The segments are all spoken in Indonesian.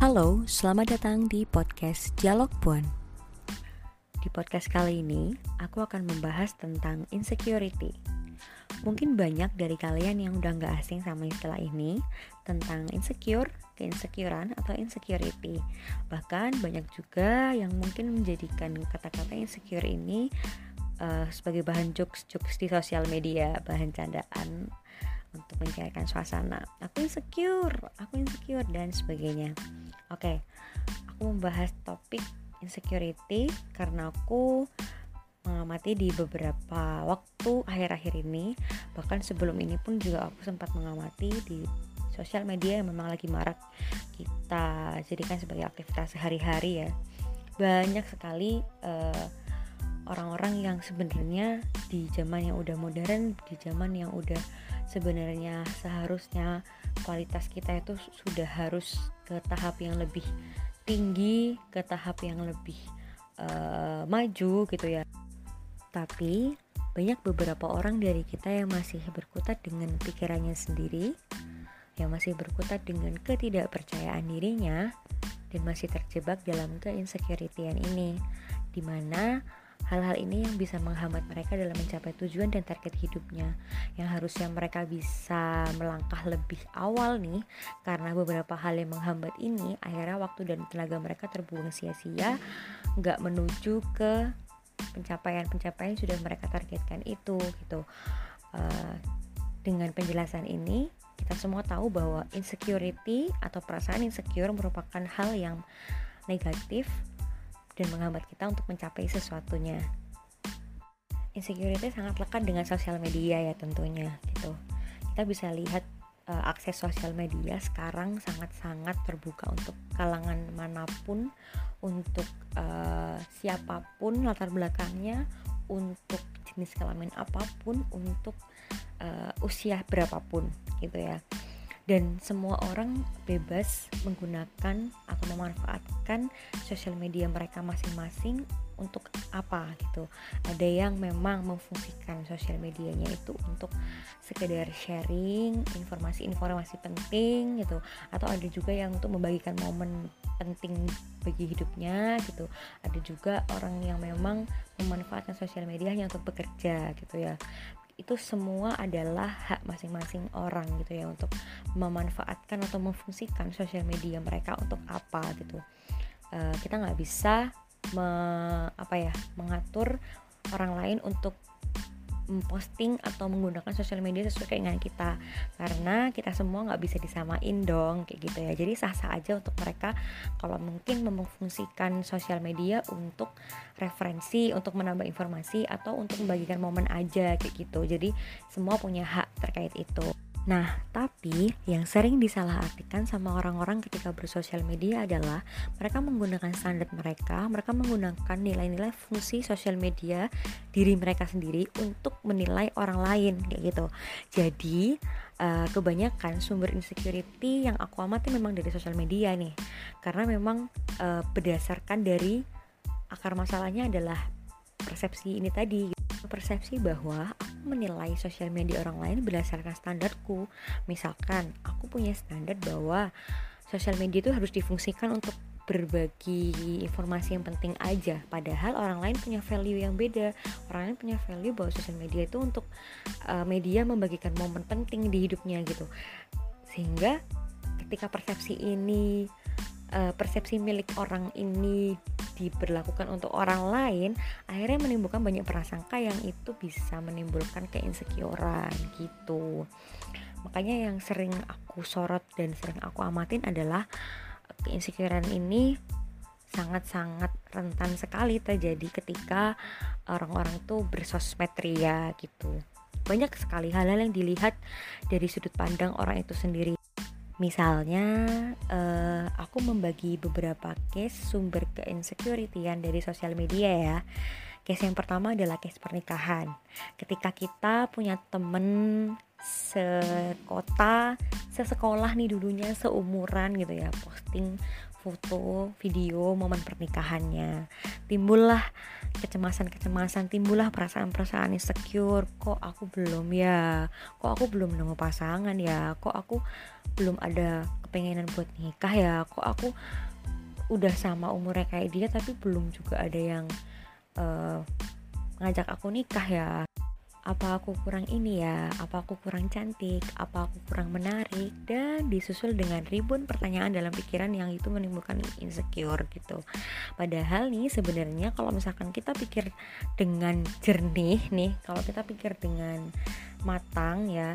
Halo, selamat datang di podcast Dialog Puan. Di podcast kali ini, aku akan membahas tentang insecurity. Mungkin banyak dari kalian yang udah nggak asing sama istilah ini tentang insecure, keinsecurean atau insecurity. Bahkan banyak juga yang mungkin menjadikan kata-kata insecure ini uh, sebagai bahan jokes-jokes di sosial media, bahan candaan untuk mencairkan suasana. Aku insecure, aku insecure dan sebagainya. Oke, okay, aku membahas topik insecurity karena aku mengamati di beberapa waktu akhir-akhir ini bahkan sebelum ini pun juga aku sempat mengamati di sosial media yang memang lagi marak kita jadikan sebagai aktivitas sehari-hari ya banyak sekali uh, orang-orang yang sebenarnya di zaman yang udah modern di zaman yang udah sebenarnya seharusnya kualitas kita itu sudah harus ke tahap yang lebih tinggi, ke tahap yang lebih uh, maju gitu ya. Tapi banyak beberapa orang dari kita yang masih berkutat dengan pikirannya sendiri, yang masih berkutat dengan ketidakpercayaan dirinya, dan masih terjebak dalam keinsecurityan ini, di mana Hal-hal ini yang bisa menghambat mereka dalam mencapai tujuan dan target hidupnya. Yang harusnya mereka bisa melangkah lebih awal nih Karena beberapa hal yang menghambat ini Akhirnya waktu dan tenaga mereka terbuang sia-sia Nggak menuju ke pencapaian-pencapaian sudah mereka targetkan itu gitu. Uh, Dengan penjelasan ini kita semua tahu bahwa insecurity atau perasaan insecure merupakan hal yang negatif dan menghambat kita untuk mencapai sesuatunya. Insecurity sangat lekat dengan sosial media ya tentunya gitu. Kita bisa lihat uh, akses sosial media sekarang sangat-sangat terbuka untuk kalangan mana pun, untuk uh, siapa pun latar belakangnya, untuk jenis kelamin apa pun, untuk uh, usia berapapun gitu ya dan semua orang bebas menggunakan atau memanfaatkan sosial media mereka masing-masing untuk apa gitu. Ada yang memang memfungsikan sosial medianya itu untuk sekedar sharing informasi-informasi penting gitu. Atau ada juga yang untuk membagikan momen penting bagi hidupnya gitu. Ada juga orang yang memang memanfaatkan sosial media hanya untuk bekerja gitu ya itu semua adalah hak masing-masing orang gitu ya untuk memanfaatkan atau memfungsikan sosial media mereka untuk apa gitu. Uh, kita nggak bisa me, apa ya mengatur orang lain untuk memposting atau menggunakan sosial media sesuai keinginan kita. Karena kita semua nggak bisa disamain dong kayak gitu ya. Jadi sah-sah aja untuk mereka kalau mungkin memfungsikan sosial media untuk referensi untuk menambah informasi atau untuk membagikan momen aja kayak gitu. Jadi semua punya hak terkait itu Nah, tapi yang sering disalahartikan sama orang-orang ketika bersosial media adalah mereka menggunakan standar mereka, mereka menggunakan nilai-nilai fungsi sosial media diri mereka sendiri untuk menilai orang lain kayak gitu. Jadi, uh, kebanyakan sumber insecurity yang aku amati memang dari sosial media nih. Karena memang uh, berdasarkan dari akar masalahnya adalah persepsi ini tadi persepsi bahwa aku menilai sosial media orang lain berdasarkan standarku. Misalkan aku punya standar bahwa sosial media itu harus difungsikan untuk berbagi informasi yang penting aja. Padahal orang lain punya value yang beda. Orang lain punya value bahwa sosial media itu untuk uh, media membagikan momen penting di hidupnya gitu. Sehingga ketika persepsi ini uh, persepsi milik orang ini diberlakukan untuk orang lain akhirnya menimbulkan banyak prasangka yang itu bisa menimbulkan keinsecurean gitu. Makanya yang sering aku sorot dan sering aku amatin adalah keinsecurean ini sangat-sangat rentan sekali terjadi ketika orang-orang tuh bersosmed ria gitu. Banyak sekali hal-hal yang dilihat dari sudut pandang orang itu sendiri Misalnya, uh, aku membagi beberapa case sumber keinsecurityan dari sosial media ya. Case yang pertama adalah case pernikahan. Ketika kita punya temen sekota, sesekolah nih dulunya, seumuran gitu ya, posting foto, video momen pernikahannya. Timbullah kecemasan-kecemasan, timbullah perasaan-perasaan insecure. Kok aku belum ya? Kok aku belum nemu pasangan ya? Kok aku belum ada kepengenan buat nikah ya? Kok aku udah sama umurnya kayak dia tapi belum juga ada yang uh, ngajak aku nikah ya? Apa aku kurang ini ya, apa aku kurang cantik, apa aku kurang menarik, dan disusul dengan ribuan pertanyaan dalam pikiran yang itu menimbulkan insecure gitu. Padahal nih sebenarnya kalau misalkan kita pikir dengan jernih nih, kalau kita pikir dengan matang ya,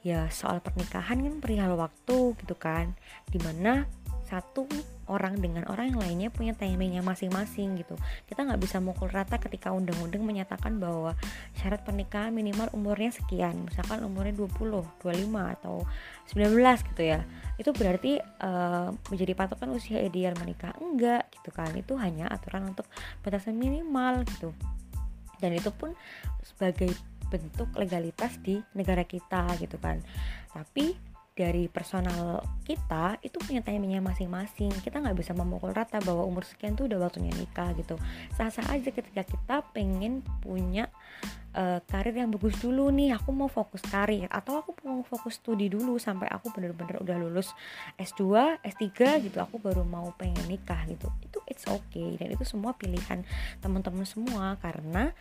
ya soal pernikahan kan perihal waktu gitu kan, di mana satu orang dengan orang yang lainnya punya timingnya masing-masing gitu. Kita nggak bisa mukul rata ketika undang-undang menyatakan bahwa syarat pernikahan minimal umurnya sekian misalkan umurnya 20, 25 atau 19 gitu ya. Itu berarti uh, menjadi patokan usia ideal menikah? Enggak gitu kan. Itu hanya aturan untuk batasan minimal gitu. Dan itu pun sebagai bentuk legalitas di negara kita gitu kan. Tapi dari personal kita itu punya timingnya masing-masing. Kita nggak bisa memukul rata bahwa umur sekian tuh udah waktunya nikah gitu. Sah-sah aja ketika kita pengen punya uh, karir yang bagus dulu nih aku mau fokus karir. Atau aku mau fokus studi dulu sampai aku bener-bener udah lulus S2 S3 gitu. Aku baru mau pengen nikah gitu. Itu it's okay. Dan itu semua pilihan teman-teman semua. Karena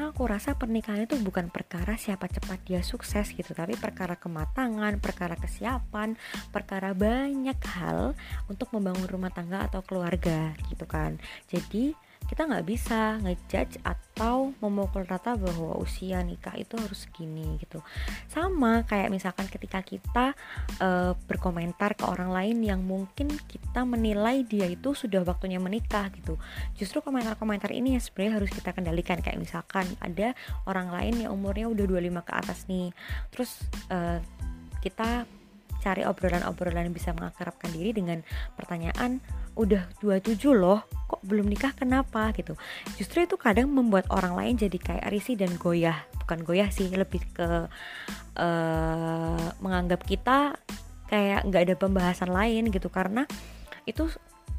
aku rasa pernikahan itu bukan perkara siapa cepat dia sukses gitu. Tapi perkara kematangan perkara kesiapan perkara banyak hal untuk membangun rumah tangga atau keluarga gitu kan. Jadi kita nggak bisa ngejudge atau memukul rata bahwa usia nikah itu harus segini gitu. Sama kayak misalkan ketika kita uh, berkomentar ke orang lain yang mungkin kita menilai dia itu sudah waktunya menikah gitu. Justru komentar-komentar ini yang sebenarnya harus kita kendalikan. Kayak misalkan ada orang lain yang umurnya udah 25 ke atas nih. Terus uh, kita cari obrolan-obrolan bisa mengakrabkan diri dengan pertanyaan udah 27 loh kok belum nikah kenapa? gitu. Justru itu kadang membuat orang lain jadi kayak risih dan goyah. Bukan goyah sih lebih ke uh, menganggap kita kayak nggak ada pembahasan lain gitu. Karena itu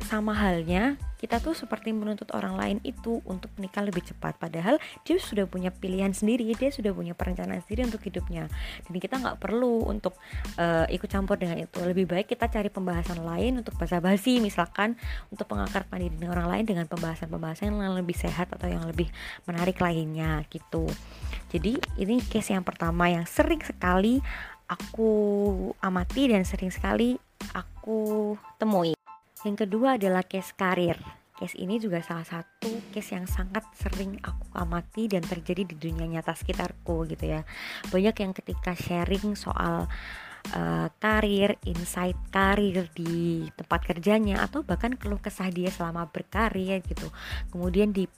sama halnya kita tuh seperti menuntut orang lain itu untuk menikah lebih cepat. Padahal dia sudah punya pilihan sendiri dia sudah punya perencanaan sendiri untuk hidupnya. Dan kita nggak perlu untuk uh, ikut campur dengan itu. Lebih baik kita cari pembahasan lain untuk basa-basi misalkan untuk mengakarkan diri dengan orang lain dengan pembahasan-pembahasan yang lebih sehat atau yang lebih menarik lainnya gitu. Jadi ini case yang pertama yang sering sekali aku amati dan sering sekali aku temui yang kedua adalah case karir. Case ini juga salah satu case yang sangat sering aku amati dan terjadi di dunia nyata sekitarku gitu ya. Banyak yang ketika sharing soal uh, karir, insight karir di tempat kerjanya atau bahkan keluh kesah dia selama berkarir gitu. Kemudian di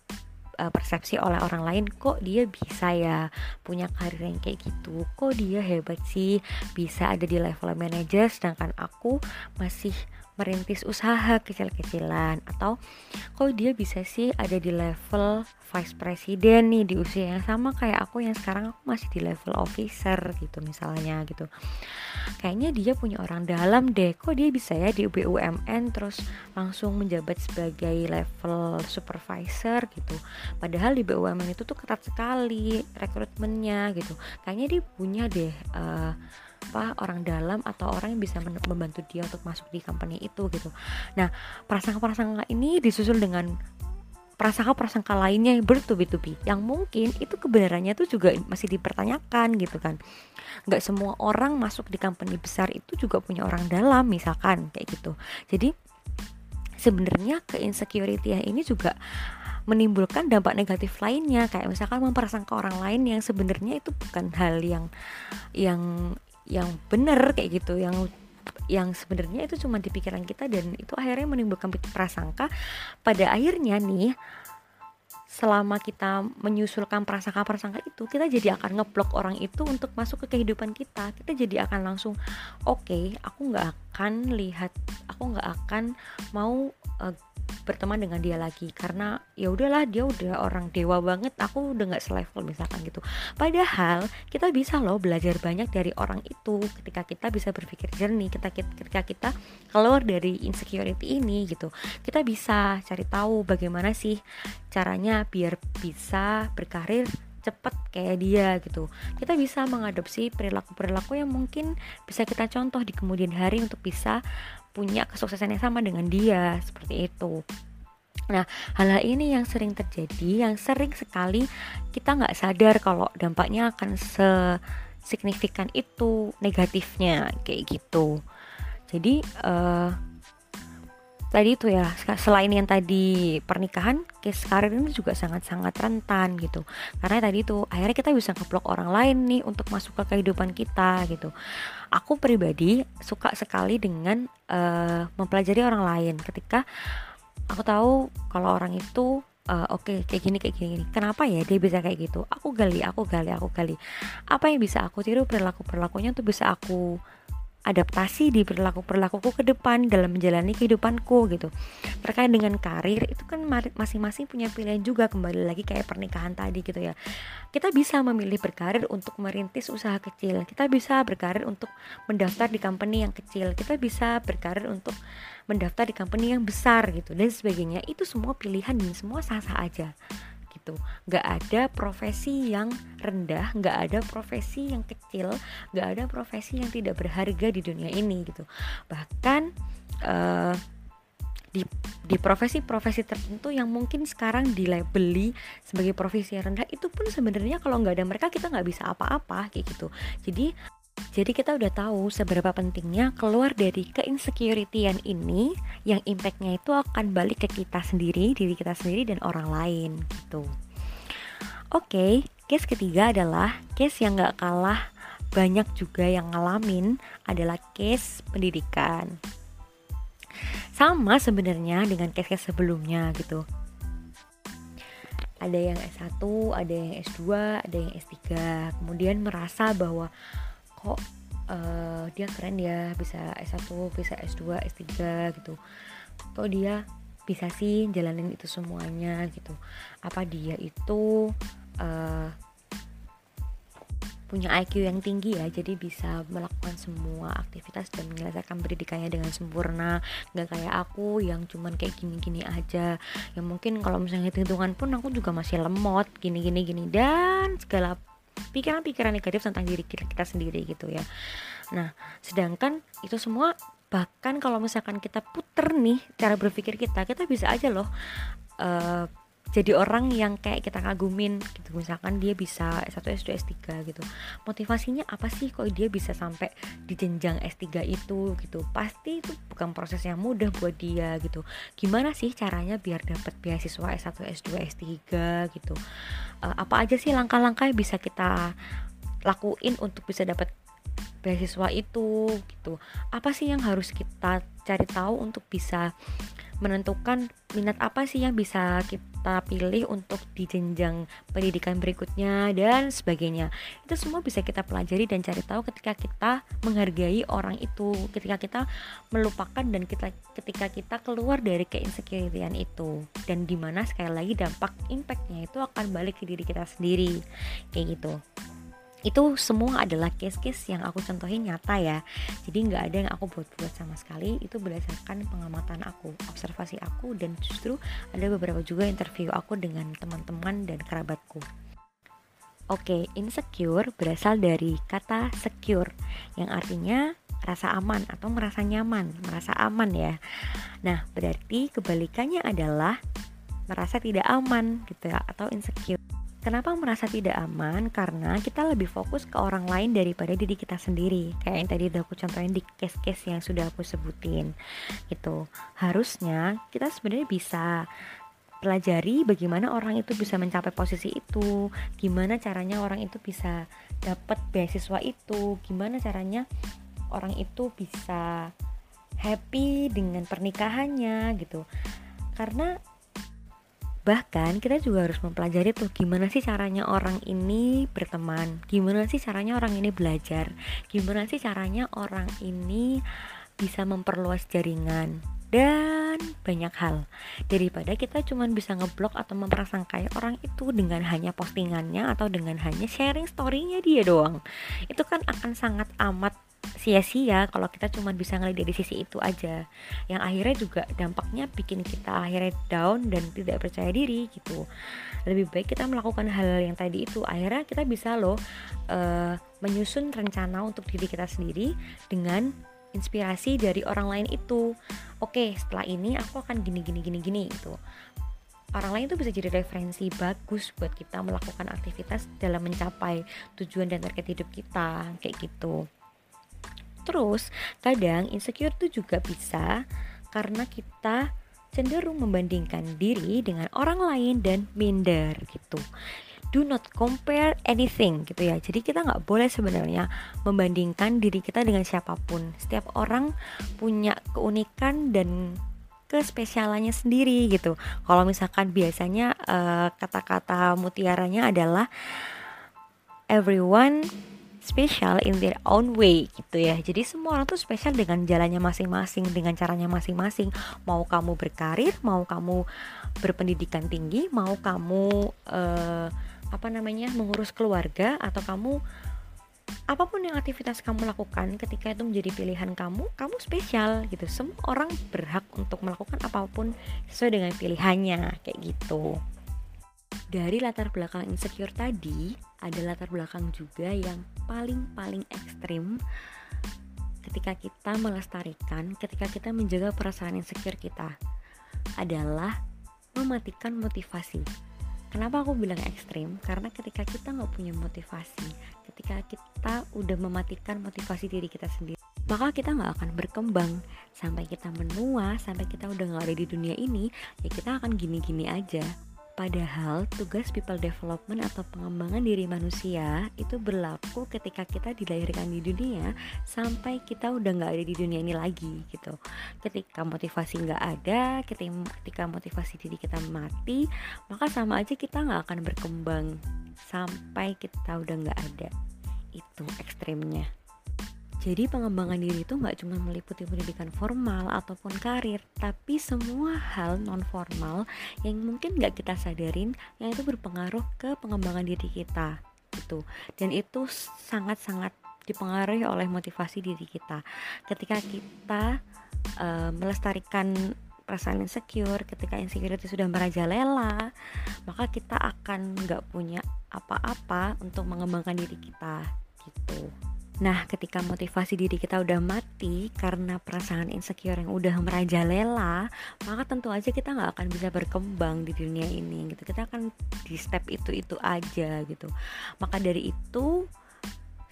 uh, persepsi oleh orang lain kok dia bisa ya punya karir yang kayak gitu kok dia hebat sih bisa ada di level manager sedangkan aku masih merintis usaha kecil-kecilan. Atau kok dia bisa sih ada di level vice president nih di usia yang sama kayak aku yang sekarang aku masih di level officer gitu misalnya gitu. Kayaknya dia punya orang dalam deh. Kok dia bisa ya di BUMN terus langsung menjabat sebagai level supervisor gitu? Padahal di BUMN itu tuh ketat sekali rekrutmennya gitu. Kayaknya dia punya deh uh, apa orang dalam atau orang yang bisa membantu dia untuk masuk di company itu gitu. Nah, prasangka-prasangka ini disusul dengan prasangka-prasangka lainnya yang bertubi-tubi yang mungkin itu kebenarannya tuh juga masih dipertanyakan gitu kan. Nggak semua orang masuk di company besar itu juga punya orang dalam misalkan kayak gitu. Jadi sebenarnya ke insecurity ini juga menimbulkan dampak negatif lainnya. Kayak misalkan mempersangka orang lain yang sebenarnya itu bukan hal yang yang yang benar kayak gitu yang yang sebenarnya itu cuma di pikiran kita dan itu akhirnya menimbulkan prasangka. Pada akhirnya nih selama kita menyusulkan prasangka-prasangka itu kita jadi akan ngeblok orang itu untuk masuk ke kehidupan kita. Kita jadi akan langsung oke okay, aku nggak akan lihat aku nggak akan mau uh, berteman dengan dia lagi. Karena ya udahlah dia udah orang dewa banget aku udah nggak selevel misalkan gitu. Padahal kita bisa loh belajar banyak dari orang itu. Ketika kita bisa berpikir jernih kita ketika kita keluar dari insecurity ini gitu kita bisa cari tahu bagaimana sih caranya biar bisa berkarir cepet kayak dia gitu. Kita bisa mengadopsi perilaku-perilaku yang mungkin bisa kita contoh di kemudian hari untuk bisa punya kesuksesan yang sama dengan dia seperti itu Nah, hal, hal ini yang sering terjadi, yang sering sekali kita nggak sadar kalau dampaknya akan sesignifikan itu negatifnya kayak gitu. Jadi, uh, tadi itu ya selain yang tadi pernikahan case karir ini juga sangat-sangat rentan gitu. Karena tadi itu akhirnya kita bisa ngeblok orang lain nih untuk masuk ke kehidupan kita gitu. Aku pribadi suka sekali dengan uh, mempelajari orang lain. Ketika aku tahu kalau orang itu uh, oke okay, kayak gini kayak gini kenapa ya dia bisa kayak gitu? Aku gali aku gali aku gali. Apa yang bisa aku tiru perilaku perilakunya untuk bisa aku adaptasi di perilaku perilakuku ke depan dalam menjalani kehidupanku gitu. Terkait dengan karir itu kan masing-masing punya pilihan juga kembali lagi kayak pernikahan tadi gitu ya. Kita bisa memilih berkarir untuk merintis usaha kecil. Kita bisa berkarir untuk mendaftar di company yang kecil. Kita bisa berkarir untuk mendaftar di company yang besar gitu dan sebagainya. Itu semua pilihan dan semua sah-sah aja gitu. Nggak ada profesi yang rendah nggak ada profesi yang kecil nggak ada profesi yang tidak berharga di dunia ini gitu. Bahkan uh, di di profesi-profesi tertentu yang mungkin sekarang dilabeli sebagai profesi yang rendah itu pun sebenarnya kalau nggak ada mereka kita nggak bisa apa-apa kayak gitu. Jadi jadi kita udah tahu seberapa pentingnya keluar dari keinsecurityan ini yang impactnya itu akan balik ke kita sendiri, diri kita sendiri dan orang lain gitu. Oke, okay, case ketiga adalah case yang gak kalah banyak juga yang ngalamin adalah case pendidikan. Sama sebenarnya dengan case-case sebelumnya gitu. Ada yang S1, ada yang S2, ada yang S3. Kemudian merasa bahwa kok uh, dia keren ya bisa S1 bisa S2 S3 gitu. Kok dia bisa sih jalanin itu semuanya gitu. Apa dia itu uh, punya IQ yang tinggi ya jadi bisa melakukan semua aktivitas dan menyelesaikan pendidikannya dengan sempurna. Nggak kayak aku yang cuman kayak gini-gini aja. Yang mungkin kalau misalnya hitung-hitungan pun aku juga masih lemot gini-gini gini dan segala pikiran-pikiran negatif tentang diri kita sendiri gitu ya. Nah sedangkan itu semua bahkan kalau misalkan kita puter nih cara berpikir kita kita bisa aja loh uh, jadi orang yang kayak kita kagumin gitu. Misalkan dia bisa S1 S2 S3 gitu. Motivasinya apa sih kok dia bisa sampai di jenjang S3 itu gitu? Pasti itu bukan proses yang mudah buat dia gitu. Gimana sih caranya biar dapat beasiswa S1 S2 S3 gitu? Uh, apa aja sih langkah-langkah yang bisa kita lakuin untuk bisa dapat beasiswa itu gitu? Apa sih yang harus kita cari tahu untuk bisa menentukan minat apa sih yang bisa kita pilih untuk di jenjang pendidikan berikutnya dan sebagainya. Itu semua bisa kita pelajari dan cari tahu ketika kita menghargai orang itu ketika kita melupakan dan kita ketika kita keluar dari keinsecurityan itu. Dan di mana sekali lagi dampak impactnya itu akan balik ke diri kita sendiri. Kayak gitu itu semua adalah case-case yang aku contohin nyata ya jadi nggak ada yang aku buat-buat sama sekali itu berdasarkan pengamatan aku observasi aku dan justru ada beberapa juga interview aku dengan teman-teman dan kerabatku Oke, insecure berasal dari kata secure yang artinya rasa aman atau merasa nyaman, merasa aman ya. Nah, berarti kebalikannya adalah merasa tidak aman gitu ya atau insecure. Kenapa merasa tidak aman? Karena kita lebih fokus ke orang lain daripada diri kita sendiri. Kayak yang tadi udah aku contohin di case-case yang sudah aku sebutin. Gitu. Harusnya kita sebenarnya bisa pelajari bagaimana orang itu bisa mencapai posisi itu, gimana caranya orang itu bisa dapat beasiswa itu, gimana caranya orang itu bisa happy dengan pernikahannya gitu. Karena Bahkan kita juga harus mempelajari tuh gimana sih caranya orang ini berteman, gimana sih caranya orang ini belajar, gimana sih caranya orang ini bisa memperluas jaringan dan banyak hal. Daripada kita cuma bisa ngeblok atau memprasangkai orang itu dengan hanya postingannya atau dengan hanya sharing storynya dia doang. Itu kan akan sangat amat sia-sia kalau kita cuma bisa ngeliat dari sisi itu aja. Yang akhirnya juga dampaknya bikin kita akhirnya down dan tidak percaya diri gitu. Lebih baik kita melakukan hal yang tadi itu. Akhirnya kita bisa loh uh, menyusun rencana untuk diri kita sendiri dengan inspirasi dari orang lain itu. Oke setelah ini aku akan gini gini gini gini itu orang lain itu bisa jadi referensi bagus buat kita melakukan aktivitas dalam mencapai tujuan dan target hidup kita kayak gitu terus kadang insecure itu juga bisa karena kita cenderung membandingkan diri dengan orang lain dan minder gitu. Do not compare anything gitu ya. Jadi kita nggak boleh sebenarnya membandingkan diri kita dengan siapa pun. Setiap orang punya keunikan dan kespesialannya sendiri gitu. Kalau misalkan biasanya uh, kata-kata mutiaranya adalah everyone special in their own way gitu ya. Jadi semua orang tuh spesial dengan jalannya masing-masing dengan caranya masing-masing. Mau kamu berkarir mau kamu berpendidikan tinggi mau kamu uh, apa namanya mengurus keluarga atau kamu apa pun yang aktivitas kamu lakukan ketika itu menjadi pilihan kamu kamu spesial gitu. Semua orang berhak untuk melakukan apa pun sesuai dengan pilihannya kayak gitu. Dari latar belakang insecure tadi ada latar belakang juga yang paling-paling ekstrim ketika kita melestarikan, ketika kita menjaga perasaan insecure kita adalah mematikan motivasi. Kenapa aku bilang ekstrim? Karena ketika kita nggak punya motivasi, ketika kita udah mematikan motivasi diri kita sendiri, maka kita nggak akan berkembang sampai kita menua, sampai kita udah nggak ada di dunia ini, ya kita akan gini-gini aja Padahal tugas people development atau pengembangan diri manusia itu berlaku ketika kita dilahirkan di dunia sampai kita udah nggak ada di dunia ini lagi gitu. Ketika motivasi nggak ada, ketika motivasi diri kita mati, maka sama aja kita nggak akan berkembang sampai kita udah nggak ada. Itu ekstrimnya. Jadi pengembangan diri itu nggak cuma meliputi pendidikan formal ataupun karir, tapi semua hal non formal yang mungkin nggak kita sadarin yang itu berpengaruh ke pengembangan diri kita gitu. Dan itu sangat-sangat dipengaruhi oleh motivasi diri kita. Ketika kita uh, melestarikan perasaan insecure, ketika insecurity sudah merajalela, maka kita akan nggak punya apa-apa untuk mengembangkan diri kita gitu. Nah, ketika motivasi diri kita udah mati karena perasaan insecure yang udah merajalela, maka tentu aja kita nggak akan bisa berkembang di dunia ini gitu. Kita akan di step itu-itu aja gitu. Maka dari itu,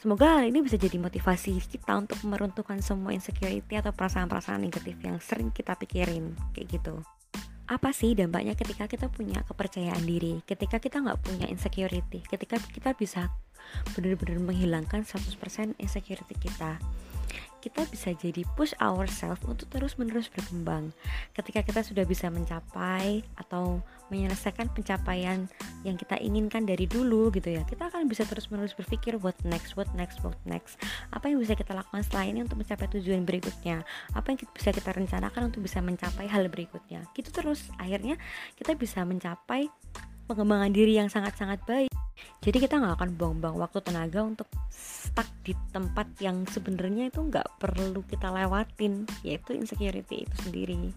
semoga hal ini bisa jadi motivasi kita untuk meruntuhkan semua insecurity atau perasaan-perasaan negatif yang sering kita pikirin kayak gitu apa sih dampaknya ketika kita punya kepercayaan diri, ketika kita nggak punya insecurity, ketika kita bisa benar-benar menghilangkan 100% insecurity kita? Kita bisa jadi push ourselves untuk terus-menerus berkembang. Ketika kita sudah bisa mencapai atau menyelesaikan pencapaian yang kita inginkan dari dulu gitu ya, kita akan bisa terus-menerus berpikir what next, what next, what next. Apa yang bisa kita lakukan setelah ini untuk mencapai tujuan berikutnya? Apa yang bisa kita rencanakan untuk bisa mencapai hal berikutnya? Gitu terus akhirnya kita bisa mencapai pengembangan diri yang sangat-sangat baik jadi kita nggak akan buang-buang waktu tenaga untuk stuck di tempat yang sebenarnya itu nggak perlu kita lewatin yaitu insecurity itu sendiri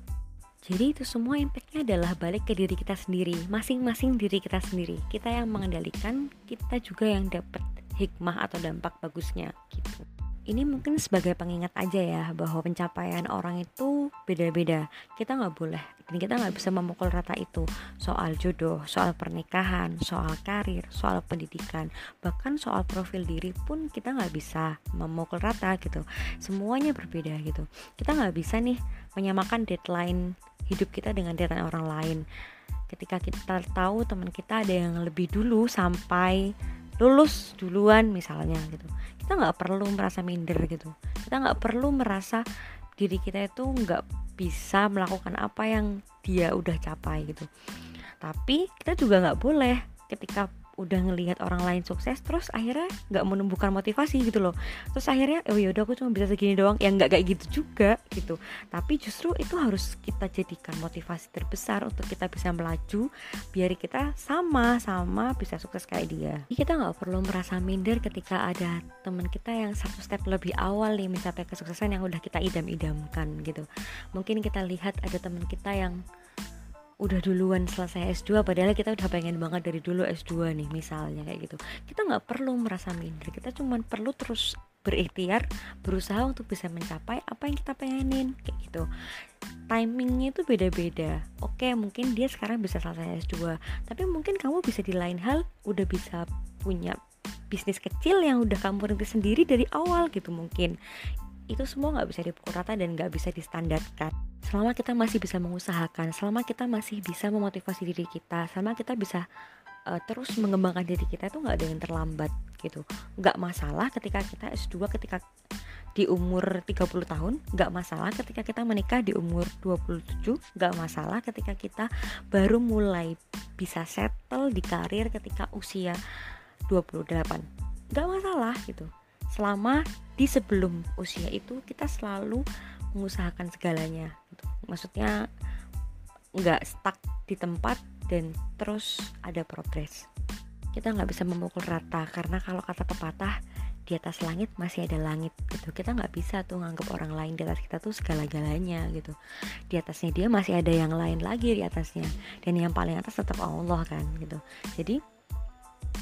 jadi itu semua impactnya adalah balik ke diri kita sendiri masing-masing diri kita sendiri. Kita yang mengendalikan kita juga yang dapat hikmah atau dampak bagusnya gitu. Ini mungkin sebagai pengingat aja ya bahwa pencapaian orang itu beda-beda. Kita nggak boleh kita nggak bisa memukul rata itu. Soal jodoh soal pernikahan soal karir soal pendidikan. Bahkan soal profil diri pun kita nggak bisa memukul rata gitu. Semuanya berbeda gitu. Kita nggak bisa nih menyamakan deadline hidup kita dengan deadline orang lain. Ketika kita tahu teman kita ada yang lebih dulu sampai lulus duluan misalnya gitu. Kita nggak perlu merasa minder gitu. Kita nggak perlu merasa diri kita itu nggak bisa melakukan apa yang dia udah capai gitu. Tapi kita juga nggak boleh ketika udah ngelihat orang lain sukses terus akhirnya nggak menumbuhkan motivasi gitu loh. Terus akhirnya oh yaudah aku cuma bisa segini doang. Yang nggak kayak gitu juga gitu. Tapi justru itu harus kita jadikan motivasi terbesar untuk kita bisa melaju biar kita sama sama bisa sukses kayak dia. Jadi kita nggak perlu merasa minder ketika ada teman kita yang satu step lebih awal nih mencapai kesuksesan yang udah kita idam-idamkan gitu. Mungkin kita lihat ada teman kita yang udah duluan selesai S2 padahal kita udah pengen banget dari dulu S2 nih misalnya kayak gitu. Kita nggak perlu merasa minder kita cuma perlu terus berikhtiar berusaha untuk bisa mencapai apa yang kita pengenin kayak gitu. Timingnya itu beda-beda. Oke mungkin dia sekarang bisa selesai S2 tapi mungkin kamu bisa di lain hal udah bisa punya bisnis kecil yang udah kamu rintis sendiri dari awal gitu mungkin itu semua nggak bisa dipukul rata dan nggak bisa distandarkan. Selama kita masih bisa mengusahakan selama kita masih bisa memotivasi diri kita selama kita bisa uh, terus mengembangkan diri kita itu nggak ada yang terlambat gitu. Nggak masalah ketika kita S2 ketika di umur 30 tahun nggak masalah ketika kita menikah di umur 27 nggak masalah ketika kita baru mulai bisa settle di karir ketika usia 28 nggak masalah gitu selama di sebelum usia itu kita selalu mengusahakan segalanya gitu. maksudnya nggak stuck di tempat dan terus ada progres. Kita nggak bisa memukul rata karena kalau kata pepatah di atas langit masih ada langit gitu. Kita nggak bisa tuh nganggap orang lain di atas kita tuh segala-galanya gitu. Di atasnya dia masih ada yang lain lagi di atasnya. Dan yang paling atas tetap Allah kan gitu. Jadi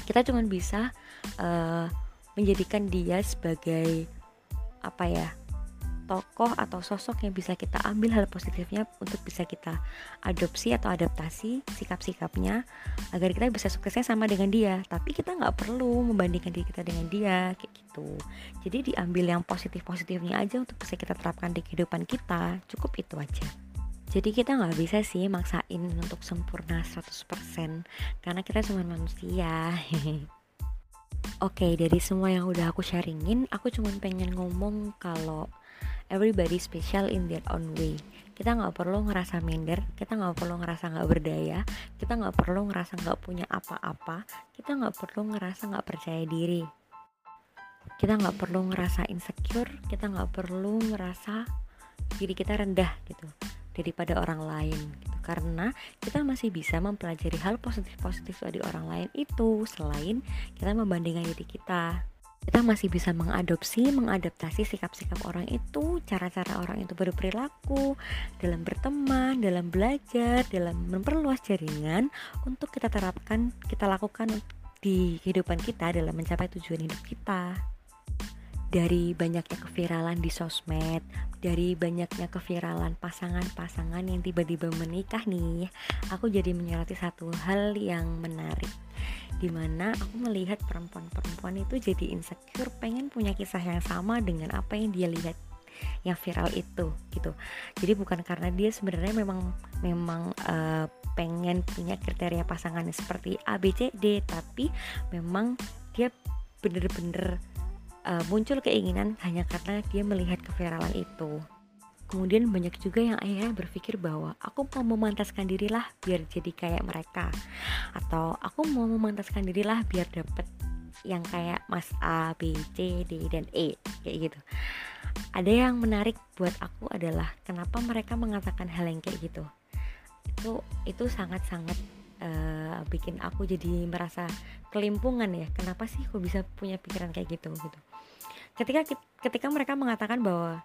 kita cuma bisa uh, menjadikan dia sebagai apa ya tokoh atau sosok yang bisa kita ambil hal positifnya untuk bisa kita adopsi atau adaptasi sikap-sikapnya agar kita bisa suksesnya sama dengan dia. Tapi kita nggak perlu membandingkan diri kita dengan dia kayak gitu. Jadi diambil yang positif-positifnya aja untuk bisa kita terapkan di kehidupan kita cukup itu aja. Jadi kita nggak bisa sih maksain untuk sempurna 100% karena kita cuma manusia Oke, okay, dari semua yang udah aku sharingin, aku cuma pengen ngomong kalau everybody special in their own way. Kita nggak perlu ngerasa minder, kita nggak perlu ngerasa nggak berdaya, kita nggak perlu ngerasa nggak punya apa-apa, kita nggak perlu ngerasa nggak percaya diri. Kita nggak perlu ngerasa insecure, kita nggak perlu ngerasa diri kita rendah gitu daripada orang lain. Karena kita masih bisa mempelajari hal positif-positif dari orang lain itu selain kita membandingkan diri kita. Kita masih bisa mengadopsi, mengadaptasi sikap-sikap orang itu, cara-cara orang itu berperilaku, dalam berteman, dalam belajar, dalam memperluas jaringan untuk kita terapkan, kita lakukan di kehidupan kita dalam mencapai tujuan hidup kita dari banyaknya keviralan di sosmed, dari banyaknya keviralan pasangan-pasangan yang tiba-tiba menikah nih, aku jadi menyoroti satu hal yang menarik di mana aku melihat perempuan-perempuan itu jadi insecure pengen punya kisah yang sama dengan apa yang dia lihat yang viral itu gitu. Jadi bukan karena dia sebenarnya memang memang uh, pengen punya kriteria pasangan seperti A B C D tapi memang dia bener-bener uh, muncul keinginan hanya karena dia melihat keviralan itu. Kemudian banyak juga yang akhirnya berpikir bahwa aku mau memantaskan dirilah biar jadi kayak mereka. Atau aku mau memantaskan dirilah biar dapet yang kayak Mas A, B, C, D, dan E kayak gitu. Ada yang menarik buat aku adalah kenapa mereka mengatakan hal yang kayak gitu. Itu itu sangat-sangat uh, bikin aku jadi merasa kelimpungan ya. Kenapa sih kok bisa punya pikiran kayak gitu gitu ketika ketika mereka mengatakan bahwa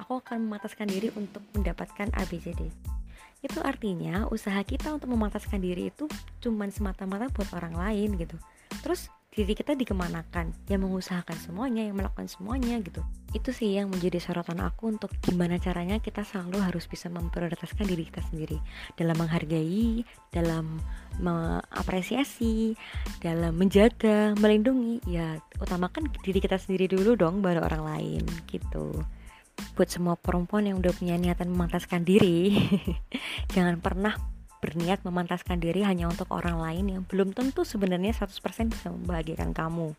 aku akan memataskan diri untuk mendapatkan ABCD itu artinya usaha kita untuk memataskan diri itu cuman semata-mata buat orang lain gitu. Terus diri kita dikemanakan yang mengusahakan semuanya yang melakukan semuanya gitu. Itu sih yang menjadi sorotan aku untuk gimana caranya kita selalu harus bisa memprioritaskan diri kita sendiri. Dalam menghargai dalam mengapresiasi dalam menjaga melindungi ya utamakan diri kita sendiri dulu dong baru orang lain gitu. Buat semua perempuan yang udah punya niatan memantaskan diri jangan pernah berniat memantaskan diri hanya untuk orang lain yang belum tentu sebenarnya 100% bisa membahagiakan kamu.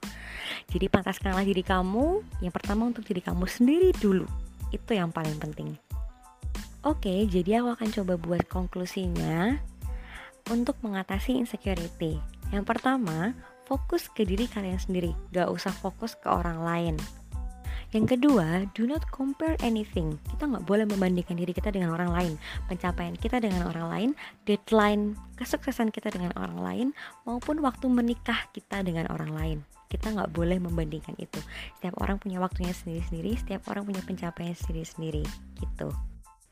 Jadi pantaskanlah diri kamu, yang pertama untuk diri kamu sendiri dulu. Itu yang paling penting. Oke, jadi aku akan coba buat konklusinya untuk mengatasi insecurity. Yang pertama, fokus ke diri kalian sendiri, gak usah fokus ke orang lain. Yang kedua, do not compare anything. Kita nggak boleh membandingkan diri kita dengan orang lain, pencapaian kita dengan orang lain, deadline kesuksesan kita dengan orang lain, maupun waktu menikah kita dengan orang lain. Kita nggak boleh membandingkan itu. Setiap orang punya waktunya sendiri-sendiri, setiap orang punya pencapaian sendiri-sendiri, gitu.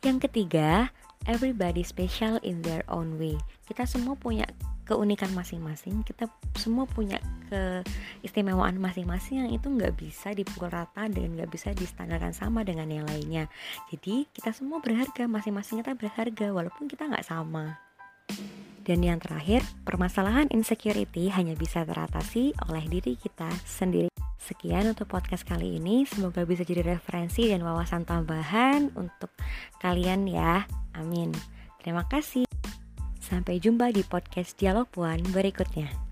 Yang ketiga, everybody special in their own way. Kita semua punya keunikan masing-masing kita semua punya keistimewaan masing-masing yang itu nggak bisa dipukul rata dan nggak bisa distandarkan sama dengan yang lainnya jadi kita semua berharga masing-masing kita berharga walaupun kita nggak sama dan yang terakhir, permasalahan insecurity hanya bisa teratasi oleh diri kita sendiri. Sekian untuk podcast kali ini, semoga bisa jadi referensi dan wawasan tambahan untuk kalian ya. Amin. Terima kasih. Sampai jumpa di podcast Dialog Puan berikutnya.